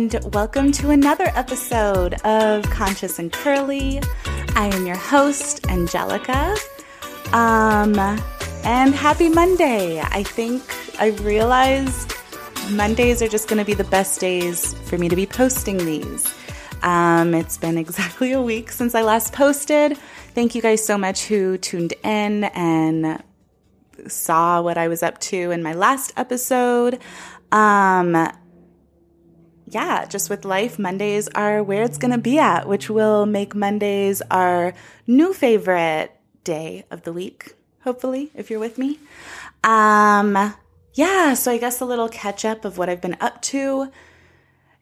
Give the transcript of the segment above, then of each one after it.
and welcome to another episode of Conscious and Curly. I am your host, Angelica. Um, and happy Monday. I think I realized Mondays are just going to be the best days for me to be posting these. Um, it's been exactly a week since I last posted. Thank you guys so much who tuned in and saw what I was up to in my last episode. Um, yeah, just with life, Mondays are where it's going to be at, which will make Mondays our new favorite day of the week, hopefully, if you're with me. Um, yeah, so I guess a little catch up of what I've been up to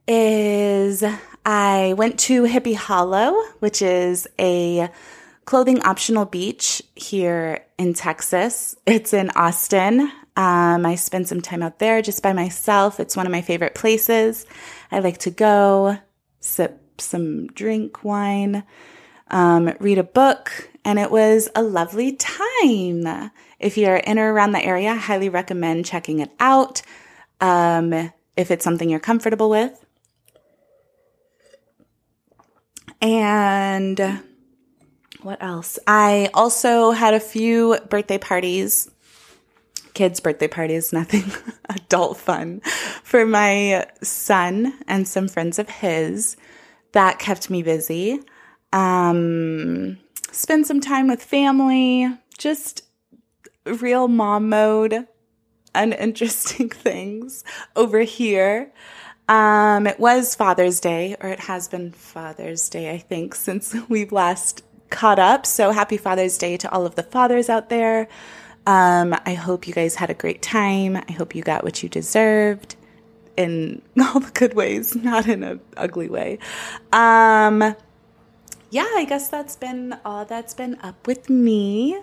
is I went to Hippie Hollow, which is a clothing optional beach here in Texas. It's in Austin. Um, I spend some time out there just by myself. It's one of my favorite places. I like to go, sip some drink wine, um, read a book, and it was a lovely time. If you're in or around the area, I highly recommend checking it out um, if it's something you're comfortable with. And what else? I also had a few birthday parties kids' birthday parties, nothing adult fun for my son and some friends of his. That kept me busy. Um, spend some time with family, just real mom mode, uninteresting things over here. Um, it was Father's Day, or it has been Father's Day, I think, since we've last caught up. So happy Father's Day to all of the fathers out there. Um, I hope you guys had a great time. I hope you got what you deserved in all the good ways, not in an ugly way. Um, yeah, I guess that's been all that's been up with me.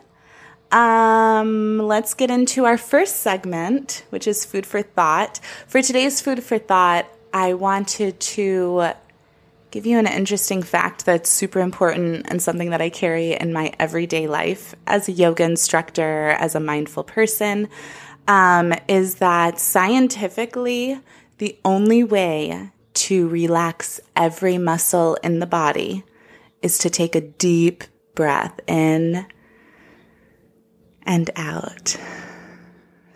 Um, let's get into our first segment, which is food for thought. For today's food for thought, I wanted to give you an interesting fact that's super important and something that I carry in my everyday life as a yoga instructor, as a mindful person, um, is that scientifically, the only way to relax every muscle in the body is to take a deep breath in and out.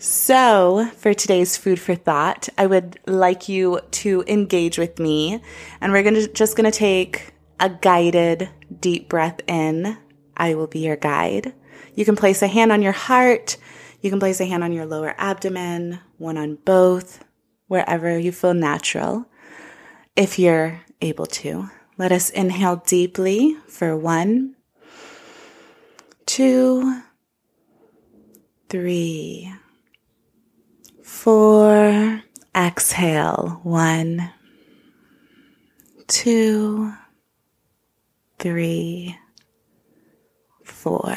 So, for today's food for thought, I would like you to engage with me, and we're gonna just gonna take a guided deep breath in. I will be your guide. You can place a hand on your heart. You can place a hand on your lower abdomen, one on both, wherever you feel natural. If you're able to, let us inhale deeply for one, two, three four. Exhale. One, two, three, four.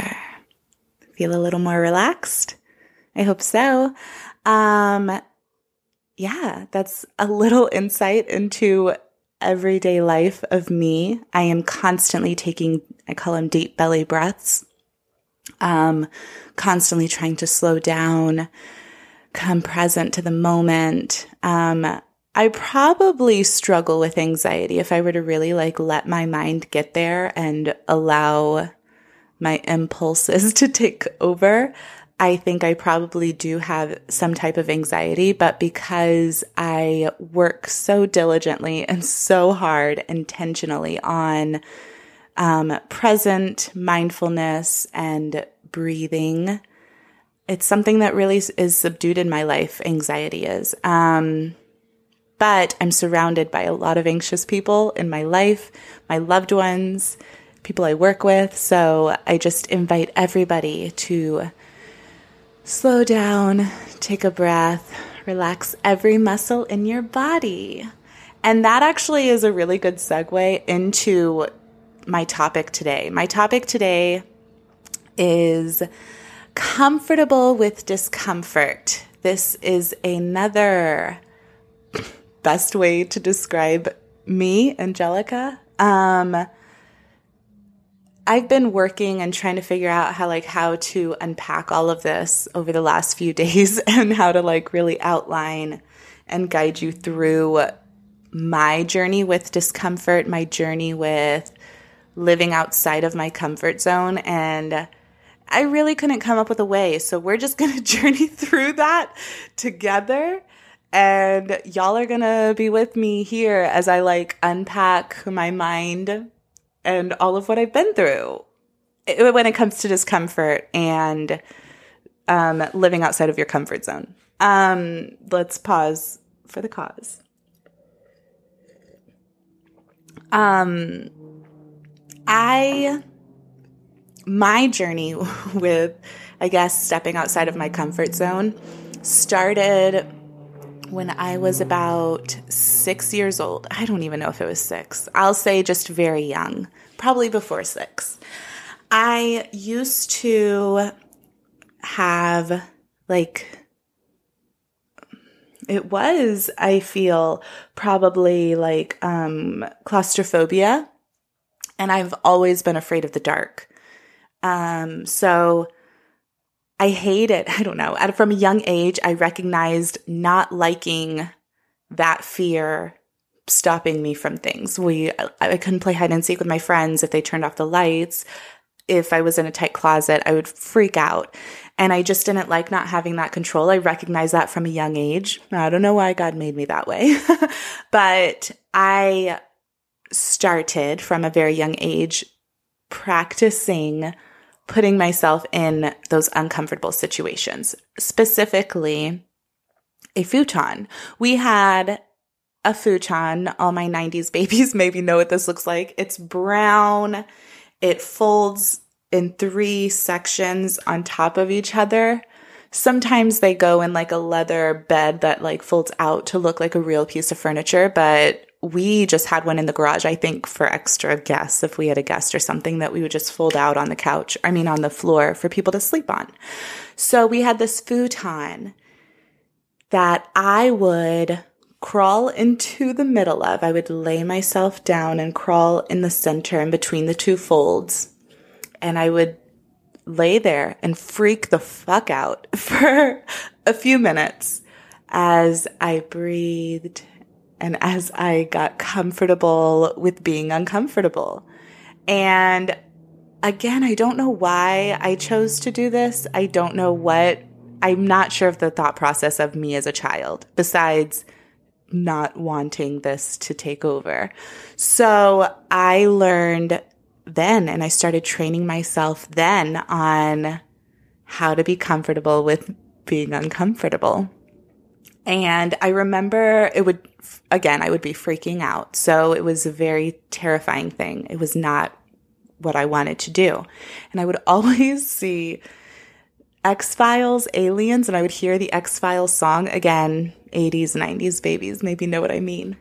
Feel a little more relaxed? I hope so. Um, yeah, that's a little insight into everyday life of me. I am constantly taking, I call them deep belly breaths. Um, constantly trying to slow down, come present to the moment. Um, I probably struggle with anxiety if I were to really like let my mind get there and allow my impulses to take over. I think I probably do have some type of anxiety, but because I work so diligently and so hard intentionally on um, present mindfulness and breathing, it's something that really is subdued in my life. Anxiety is. Um, but I'm surrounded by a lot of anxious people in my life, my loved ones, people I work with. So I just invite everybody to slow down, take a breath, relax every muscle in your body. And that actually is a really good segue into my topic today. My topic today is comfortable with discomfort. This is another best way to describe me, Angelica. Um, I've been working and trying to figure out how like how to unpack all of this over the last few days and how to like really outline and guide you through my journey with discomfort, my journey with living outside of my comfort zone. And I really couldn't come up with a way. So we're just going to journey through that together. And y'all are going to be with me here as I like unpack my mind and all of what I've been through when it comes to discomfort and um, living outside of your comfort zone. Um, let's pause for the cause. Um, I, my journey with, I guess, stepping outside of my comfort zone started when I was about six years old. I don't even know if it was six. I'll say just very young, probably before six. I used to have like it was i feel probably like um claustrophobia and i've always been afraid of the dark um so i hate it i don't know from a young age i recognized not liking that fear stopping me from things we i couldn't play hide and seek with my friends if they turned off the lights if I was in a tight closet, I would freak out. And I just didn't like not having that control. I recognized that from a young age. I don't know why God made me that way, but I started from a very young age practicing putting myself in those uncomfortable situations, specifically a futon. We had a futon. All my 90s babies maybe know what this looks like. It's brown it folds in three sections on top of each other. Sometimes they go in like a leather bed that like folds out to look like a real piece of furniture, but we just had one in the garage, I think, for extra guests. If we had a guest or something that we would just fold out on the couch, I mean, on the floor for people to sleep on. So we had this futon that I would crawl into the middle of. I would lay myself down and crawl in the center in between the two folds. And I would lay there and freak the fuck out for a few minutes as I breathed and as I got comfortable with being uncomfortable. And again, I don't know why I chose to do this. I don't know what, I'm not sure of the thought process of me as a child, besides not wanting this to take over. So I learned then and I started training myself then on how to be comfortable with being uncomfortable. And I remember it would, again, I would be freaking out. So it was a very terrifying thing. It was not what I wanted to do. And I would always see X Files, Aliens, and I would hear the X Files song again, 80s, 90s babies, maybe know what I mean.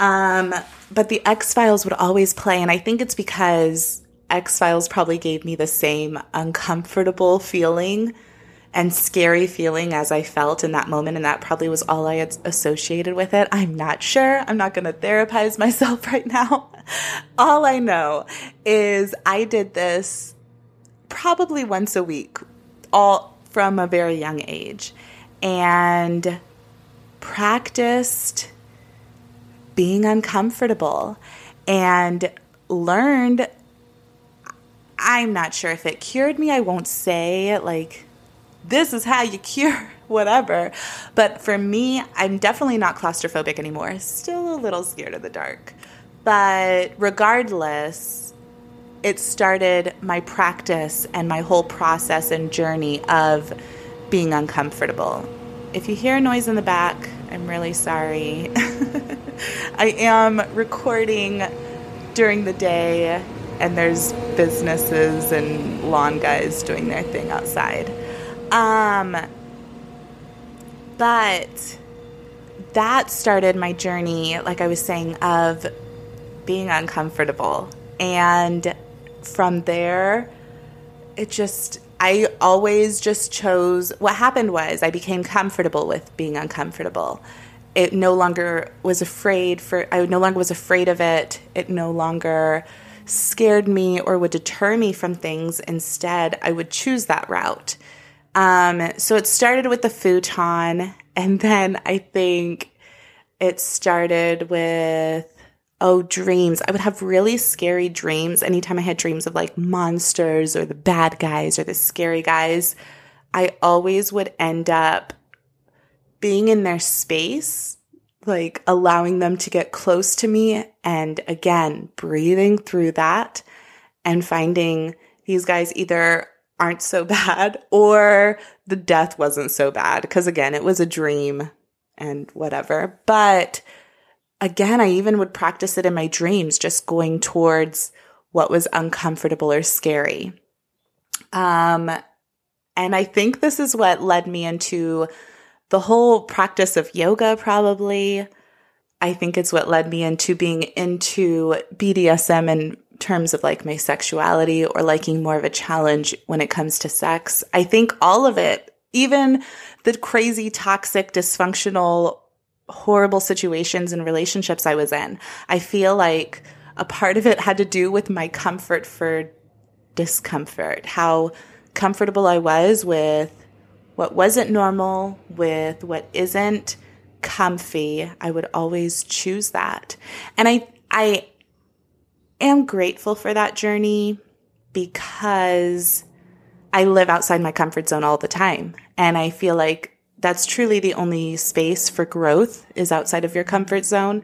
Um, but the X Files would always play, and I think it's because X Files probably gave me the same uncomfortable feeling and scary feeling as I felt in that moment, and that probably was all I had associated with it. I'm not sure. I'm not going to therapize myself right now. all I know is I did this probably once a week all from a very young age and practiced being uncomfortable and learned I'm not sure if it cured me. I won't say like this is how you cure whatever. But for me, I'm definitely not claustrophobic anymore. Still a little scared of the dark. But regardless, it started my practice and my whole process and journey of being uncomfortable. If you hear a noise in the back, I'm really sorry. I am recording during the day, and there's businesses and lawn guys doing their thing outside. Um, but that started my journey, like I was saying, of being uncomfortable. And from there, it just, I always just chose, what happened was I became comfortable with being uncomfortable. It no longer was afraid for, I no longer was afraid of it. It no longer scared me or would deter me from things. Instead, I would choose that route. Um, so it started with the futon, and then I think it started with oh dreams. I would have really scary dreams anytime i had dreams of like monsters or the bad guys or the scary guys. I always would end up being in their space like allowing them to get close to me and again breathing through that and finding these guys either aren't so bad or the death wasn't so bad. Because again it was a dream and whatever. But again i even would practice it in my dreams just going towards what was uncomfortable or scary. Um and i think this is what led me into the whole practice of yoga probably. I think it's what led me into being into bdsm and terms of like my sexuality or liking more of a challenge when it comes to sex. I think all of it, even the crazy, toxic, dysfunctional, horrible situations and relationships I was in, I feel like a part of it had to do with my comfort for discomfort, how comfortable I was with what wasn't normal, with what isn't comfy. I would always choose that. And I, I am grateful for that journey because I live outside my comfort zone all the time. And I feel like that's truly the only space for growth is outside of your comfort zone.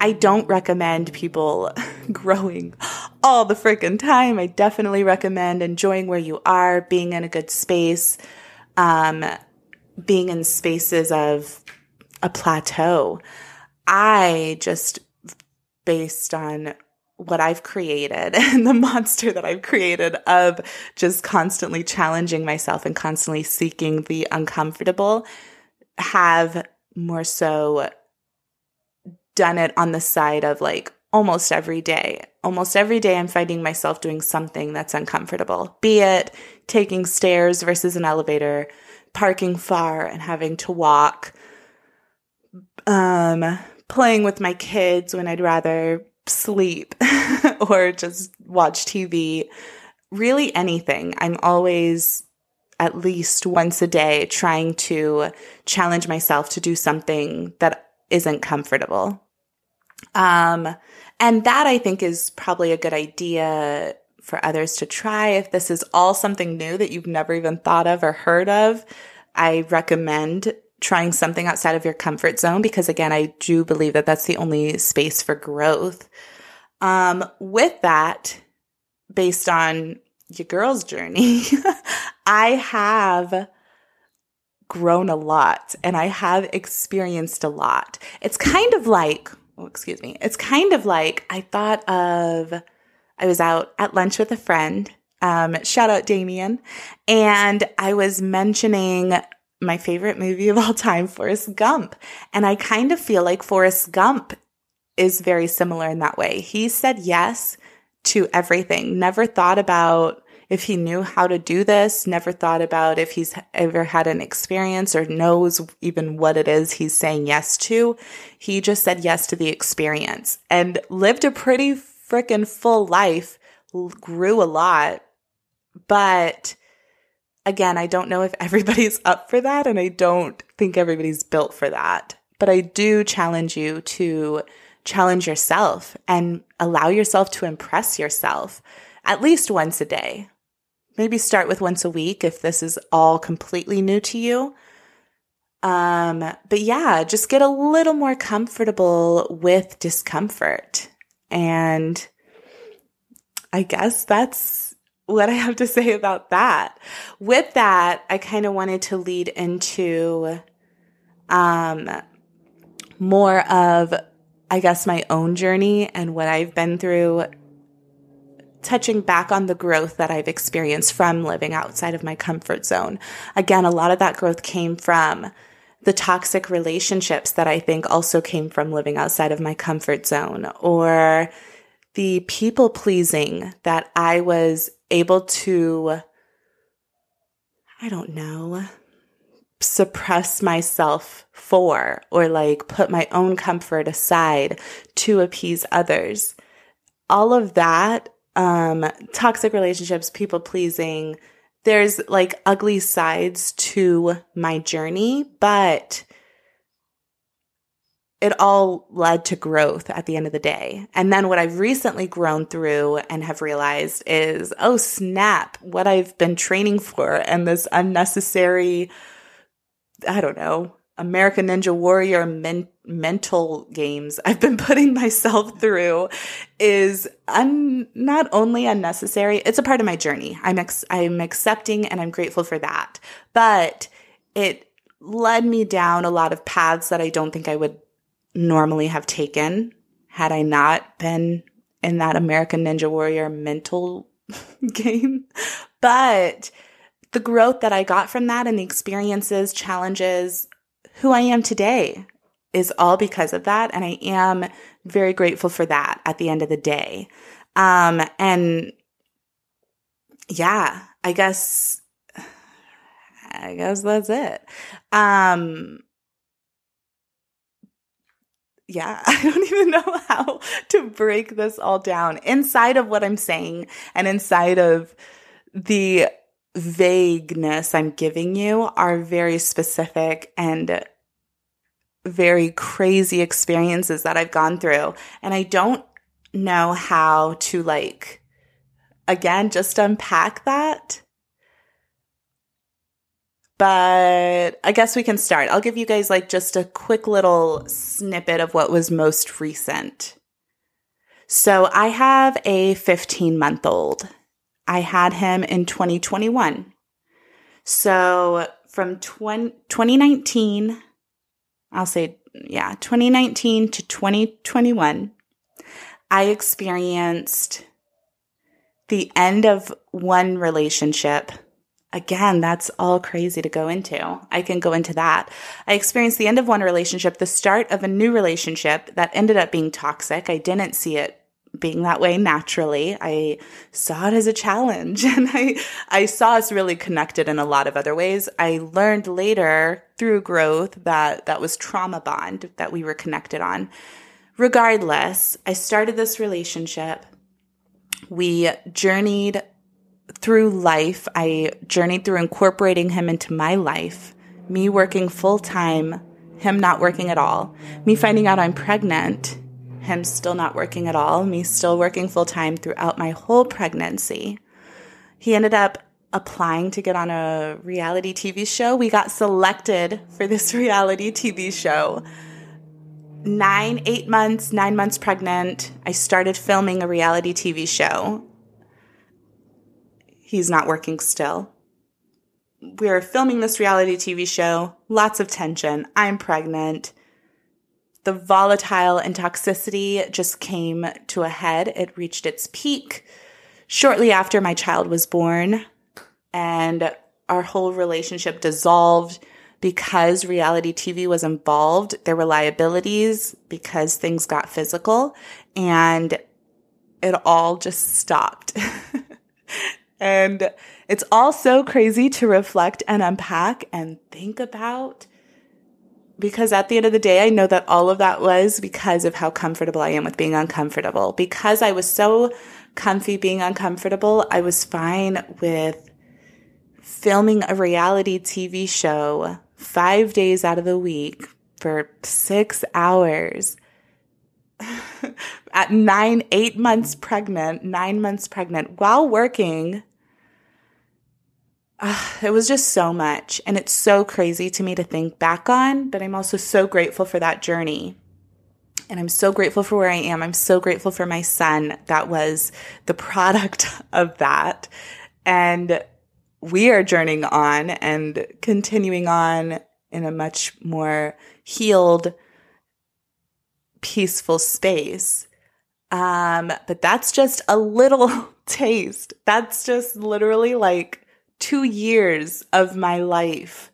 I don't recommend people growing all the freaking time. I definitely recommend enjoying where you are, being in a good space, um, being in spaces of a plateau. I just, based on what I've created and the monster that I've created of just constantly challenging myself and constantly seeking the uncomfortable have more so done it on the side of like almost every day. Almost every day, I'm finding myself doing something that's uncomfortable, be it taking stairs versus an elevator, parking far and having to walk, um, playing with my kids when I'd rather sleep or just watch TV, really anything. I'm always at least once a day trying to challenge myself to do something that isn't comfortable. Um, and that I think is probably a good idea for others to try. If this is all something new that you've never even thought of or heard of, I recommend trying something outside of your comfort zone because again, I do believe that that's the only space for growth. Um, with that, based on your girl's journey, I have grown a lot and I have experienced a lot. It's kind of like, oh, excuse me, it's kind of like I thought of, I was out at lunch with a friend. Um, shout out Damien. And I was mentioning my favorite movie of all time, Forrest Gump. And I kind of feel like Forrest Gump is very similar in that way. He said yes to everything, never thought about if he knew how to do this, never thought about if he's ever had an experience or knows even what it is he's saying yes to. He just said yes to the experience and lived a pretty freaking full life, grew a lot. But again, I don't know if everybody's up for that and I don't think everybody's built for that. But I do challenge you to challenge yourself and allow yourself to impress yourself at least once a day. Maybe start with once a week if this is all completely new to you. Um, but yeah, just get a little more comfortable with discomfort. And I guess that's what I have to say about that. With that, I kind of wanted to lead into um, more of I guess, my own journey and what I've been through, touching back on the growth that I've experienced from living outside of my comfort zone. Again, a lot of that growth came from the toxic relationships that I think also came from living outside of my comfort zone or the people pleasing that I was able to, I don't know, suppress myself for or like put my own comfort aside to appease others. All of that, um, toxic relationships, people pleasing, there's like ugly sides to my journey, but it all led to growth at the end of the day. And then what I've recently grown through and have realized is, oh snap, what I've been training for and this unnecessary, I don't know, American Ninja Warrior men- mental games I've been putting myself through is un- not only unnecessary, it's a part of my journey. I'm ex- I'm accepting and I'm grateful for that. But it led me down a lot of paths that I don't think I would normally have taken had I not been in that American Ninja Warrior mental game. But the growth that I got from that and the experiences, challenges, who I am today is all because of that. And I am very grateful for that at the end of the day. Um, and yeah, I guess, I guess that's it. Um, yeah, I don't even know how to break this all down inside of what I'm saying and inside of the vagueness I'm giving you are very specific and very crazy experiences that I've gone through. And I don't know how to like, again, just unpack that but I guess we can start. I'll give you guys like just a quick little snippet of what was most recent. So I have a 15 month old. I had him in 2021. So from 20, 2019, I'll say, yeah, 2019 to 2021, I experienced the end of one relationship Again, that's all crazy to go into. I can go into that. I experienced the end of one relationship, the start of a new relationship that ended up being toxic. I didn't see it being that way naturally. I saw it as a challenge and I, I saw us really connected in a lot of other ways. I learned later through growth that that was trauma bond that we were connected on. Regardless, I started this relationship. We journeyed through life, I journeyed through incorporating him into my life, me working full time, him not working at all, me finding out I'm pregnant, him still not working at all, me still working full time throughout my whole pregnancy. He ended up applying to get on a reality TV show. We got selected for this reality TV show. Nine, eight months, nine months pregnant, I started filming a reality TV show He's not working still. We're filming this reality TV show, lots of tension. I'm pregnant. The volatile and toxicity just came to a head. It reached its peak shortly after my child was born, and our whole relationship dissolved because reality TV was involved. There were liabilities because things got physical, and it all just stopped. And it's all so crazy to reflect and unpack and think about because at the end of the day, I know that all of that was because of how comfortable I am with being uncomfortable. Because I was so comfy being uncomfortable, I was fine with filming a reality TV show five days out of the week for six hours. At nine, eight months pregnant, nine months pregnant, while working it was just so much. And it's so crazy to me to think back on, but I'm also so grateful for that journey. And I'm so grateful for where I am. I'm so grateful for my son that was the product of that. And we are journeying on and continuing on in a much more healed, peaceful space. Um, but that's just a little taste. That's just literally like two years of my life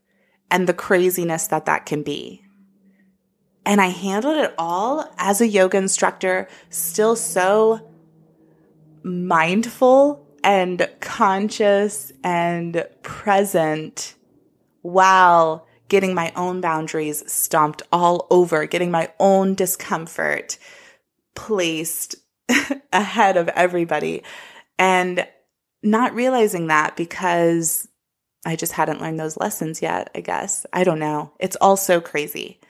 and the craziness that that can be. And I handled it all as a yoga instructor, still so mindful and conscious and present while getting my own boundaries stomped all over, getting my own discomfort placed ahead of everybody. And not realizing that because I just hadn't learned those lessons yet, I guess. I don't know. It's all so crazy.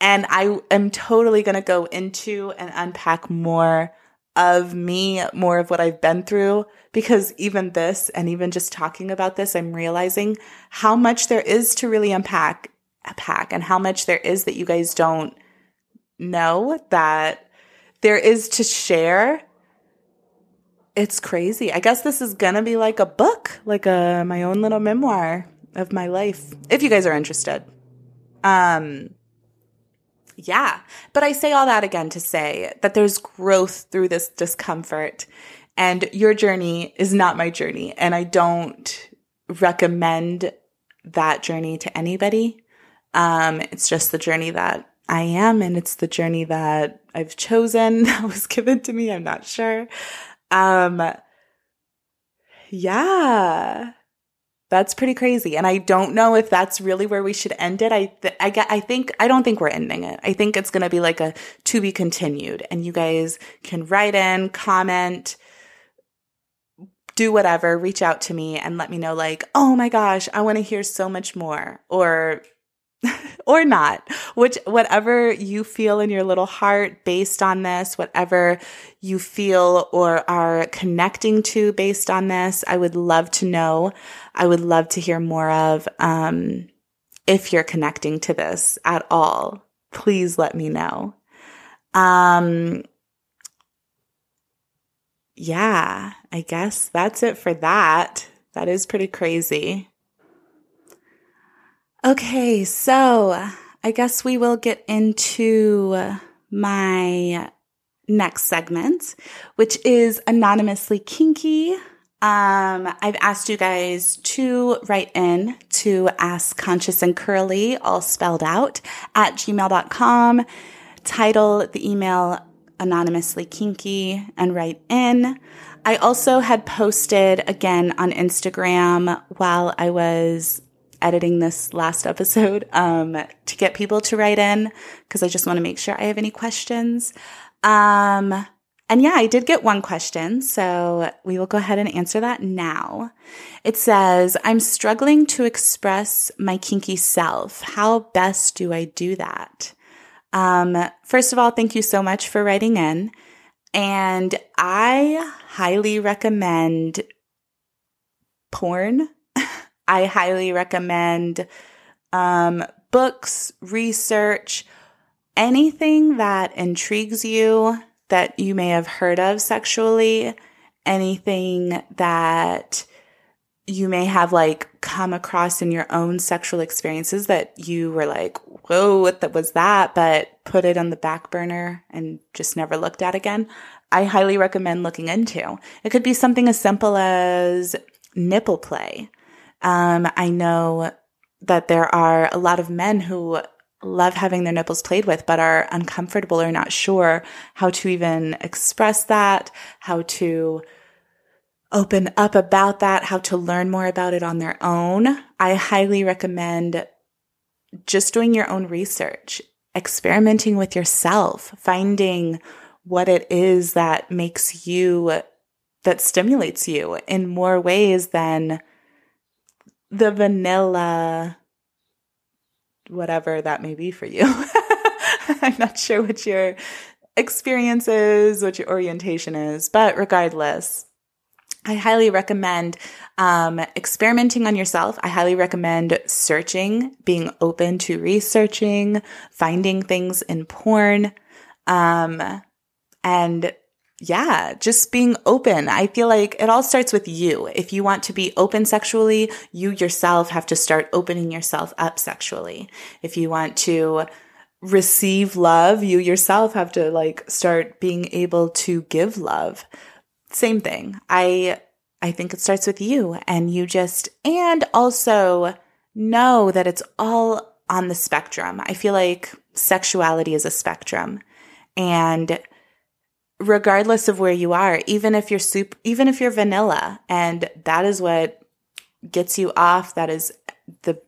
And I am totally going to go into and unpack more of me, more of what I've been through, because even this and even just talking about this, I'm realizing how much there is to really unpack, unpack and how much there is that you guys don't know that there is to share. It's crazy. I guess this is going to be like a book, like a my own little memoir of my life if you guys are interested. Um yeah. But I say all that again to say that there's growth through this discomfort and your journey is not my journey. And I don't recommend that journey to anybody. Um, it's just the journey that I am, and it's the journey that I've chosen that was given to me. I'm not sure. Um, yeah that's pretty crazy. And I don't know if that's really where we should end it. I, th- I I think, I don't think we're ending it. I think it's going to be like a to be continued and you guys can write in, comment, do whatever, reach out to me and let me know like, oh my gosh, I want to hear so much more or or not, which whatever you feel in your little heart based on this, whatever you feel or are connecting to based on this, I would love to know. I would love to hear more of. Um, if you're connecting to this at all, please let me know. Um, yeah, I guess that's it for that. That is pretty crazy. Okay, so I guess we will get into my next segment, which is anonymously kinky. Um, I've asked you guys to write in to ask conscious and curly, all spelled out, at gmail.com. Title the email anonymously kinky and write in. I also had posted again on Instagram while I was editing this last episode um, to get people to write in because I just want to make sure I have any questions. Um, and yeah, I did get one question, so we will go ahead and answer that now. It says, I'm struggling to express my kinky self. How best do I do that? Um, first of all, thank you so much for writing in. And I highly recommend porn I highly recommend um, books, research, anything that intrigues you that you may have heard of sexually, anything that you may have like come across in your own sexual experiences that you were like, whoa, what was that? But put it on the back burner and just never looked at again. I highly recommend looking into. It could be something as simple as nipple play. Um, I know that there are a lot of men who love having their nipples played with, but are uncomfortable or not sure how to even express that, how to open up about that, how to learn more about it on their own. I highly recommend just doing your own research, experimenting with yourself, finding what it is that makes you, that stimulates you in more ways than the vanilla whatever that may be for you. I'm not sure what your experience is, what your orientation is, but regardless, I highly recommend um, experimenting on yourself. I highly recommend searching, being open to researching, finding things in porn, um, and yeah, just being open. I feel like it all starts with you. If you want to be open sexually, you yourself have to start opening yourself up sexually. If you want to receive love, you yourself have to like start being able to give love. Same thing. I I think it starts with you and you just and also know that it's all on the spectrum. I feel like sexuality is a spectrum and regardless of where you are, even if you're soup, even if you're vanilla and that is what gets you off, that is the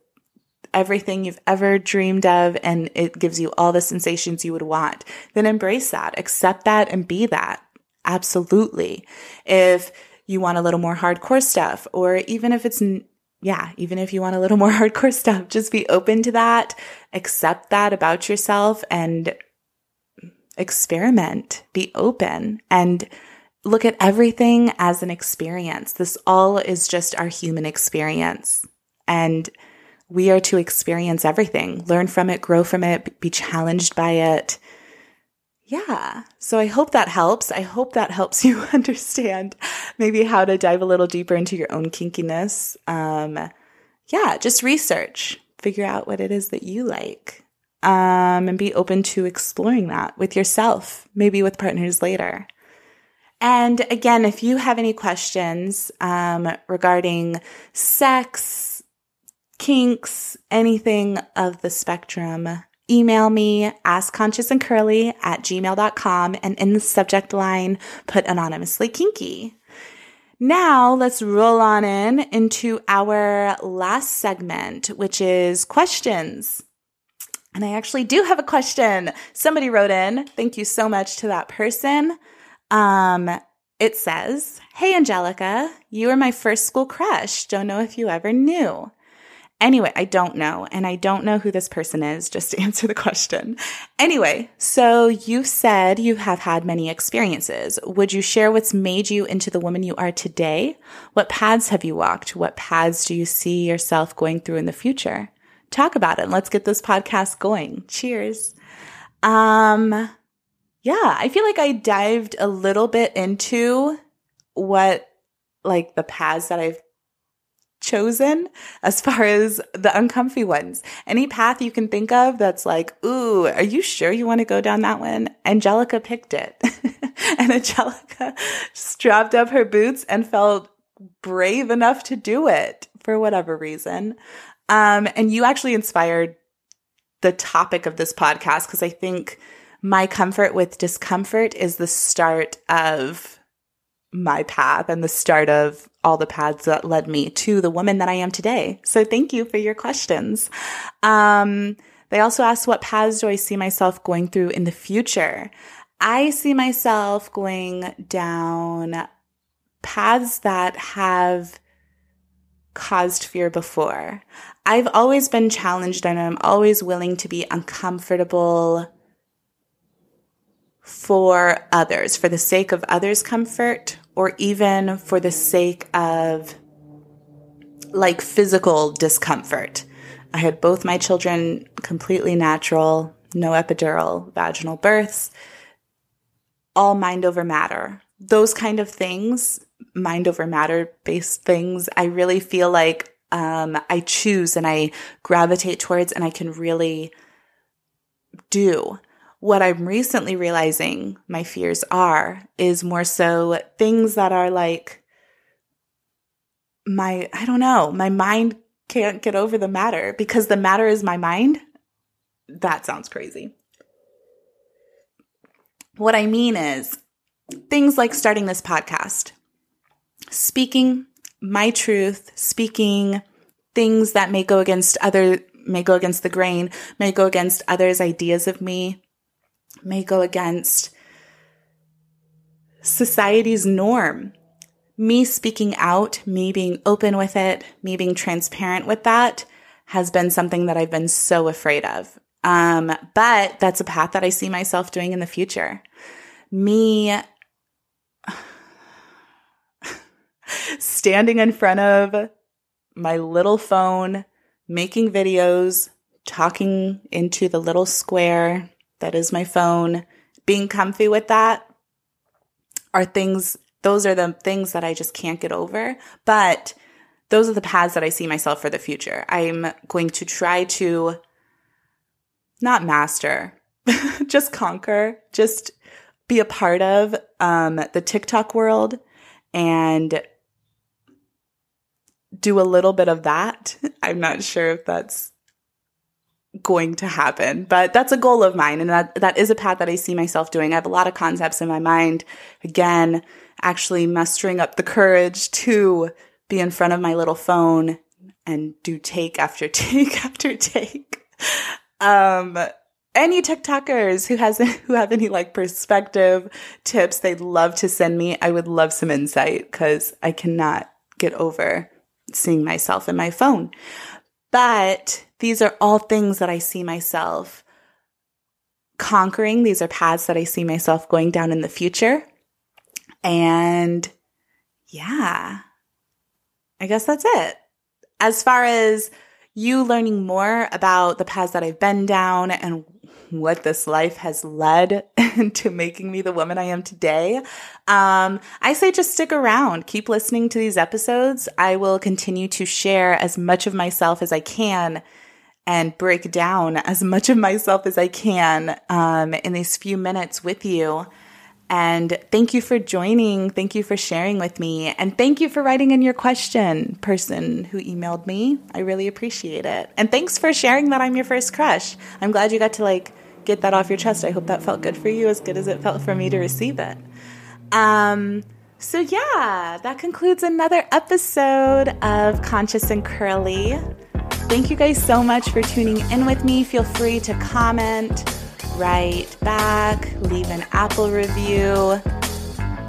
everything you've ever dreamed of and it gives you all the sensations you would want, then embrace that, accept that and be that. Absolutely. If you want a little more hardcore stuff or even if it's yeah, even if you want a little more hardcore stuff, just be open to that, accept that about yourself and experiment, be open and look at everything as an experience. This all is just our human experience. And we are to experience everything, learn from it, grow from it, be challenged by it. Yeah. So I hope that helps. I hope that helps you understand maybe how to dive a little deeper into your own kinkiness. Um, yeah, just research, figure out what it is that you like, um, and be open to exploring that with yourself, maybe with partners later. And again, if you have any questions um, regarding sex, kinks, anything of the spectrum, email me, askconsciousandcurly at gmail.com, and in the subject line, put anonymously kinky. Now let's roll on in into our last segment, which is questions. And I actually do have a question. Somebody wrote in. Thank you so much to that person. Um, it says, Hey, Angelica, you were my first school crush. Don't know if you ever knew. Anyway, I don't know. And I don't know who this person is, just to answer the question. Anyway, so you said you have had many experiences. Would you share what's made you into the woman you are today? What paths have you walked? What paths do you see yourself going through in the future? Talk about it. And let's get this podcast going. Cheers. Um, yeah, I feel like I dived a little bit into what like the paths that I've chosen as far as the uncomfy ones. Any path you can think of that's like, ooh, are you sure you want to go down that one? Angelica picked it. and Angelica strapped up her boots and felt brave enough to do it for whatever reason. Um, and you actually inspired the topic of this podcast because I think my comfort with discomfort is the start of my path and the start of all the paths that led me to the woman that I am today. So thank you for your questions. Um, they also asked, what paths do I see myself going through in the future? I see myself going down paths that have caused fear before. I've always been challenged and I'm always willing to be uncomfortable for others, for the sake of others' comfort, or even for the sake of like physical discomfort. I had both my children completely natural, no epidural, vaginal births, all mind over matter. Those kind of things, mind over matter based things, I really feel like um, I choose and I gravitate towards and I can really do what I'm recently realizing my fears are is more so things that are like my, I don't know, my mind can't get over the matter because the matter is my mind. That sounds crazy. What I mean is things like starting this podcast, speaking my truth, speaking things that may go against other, may go against the grain, may go against others' ideas of me, may go against society's norm. Me speaking out, me being open with it, me being transparent with that has been something that I've been so afraid of. Um, but that's a path that I see myself doing in the future. Me standing in front of my little phone, making videos, talking into the little square that is my phone. Being comfy with that are things, those are the things that I just can't get over. But those are the paths that I see myself for the future. I'm going to try to not master, just conquer, just be a part of um, the TikTok world and do a little bit of that. I'm not sure if that's going to happen. But that's a goal of mine. And that, that is a path that I see myself doing. I have a lot of concepts in my mind. Again, actually mustering up the courage to be in front of my little phone and do take after take after take. Um, any TikTokers who has who have any like perspective tips they'd love to send me. I would love some insight because I cannot get over seeing myself in my phone. But these are all things that I see myself conquering. These are paths that I see myself going down in the future. And yeah, I guess that's it. As far as you learning more about the paths that I've been down and what this life has led to making me the woman I am today, um, I say just stick around. Keep listening to these episodes. I will continue to share as much of myself as I can and break down as much of myself as I can um, in these few minutes with you. And thank you for joining. Thank you for sharing with me. And thank you for writing in your question, person who emailed me. I really appreciate it. And thanks for sharing that I'm your first crush. I'm glad you got to like get that off your chest. I hope that felt good for you as good as it felt for me to receive it. Um, so, yeah, that concludes another episode of Conscious and Curly. Thank you guys so much for tuning in with me. Feel free to comment, write back, leave an Apple review,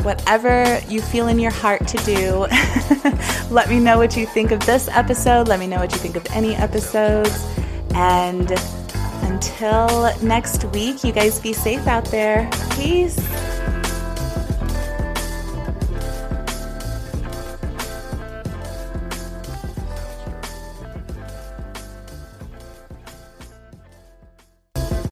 whatever you feel in your heart to do. Let me know what you think of this episode. Let me know what you think of any episodes. And until next week, you guys be safe out there. Peace.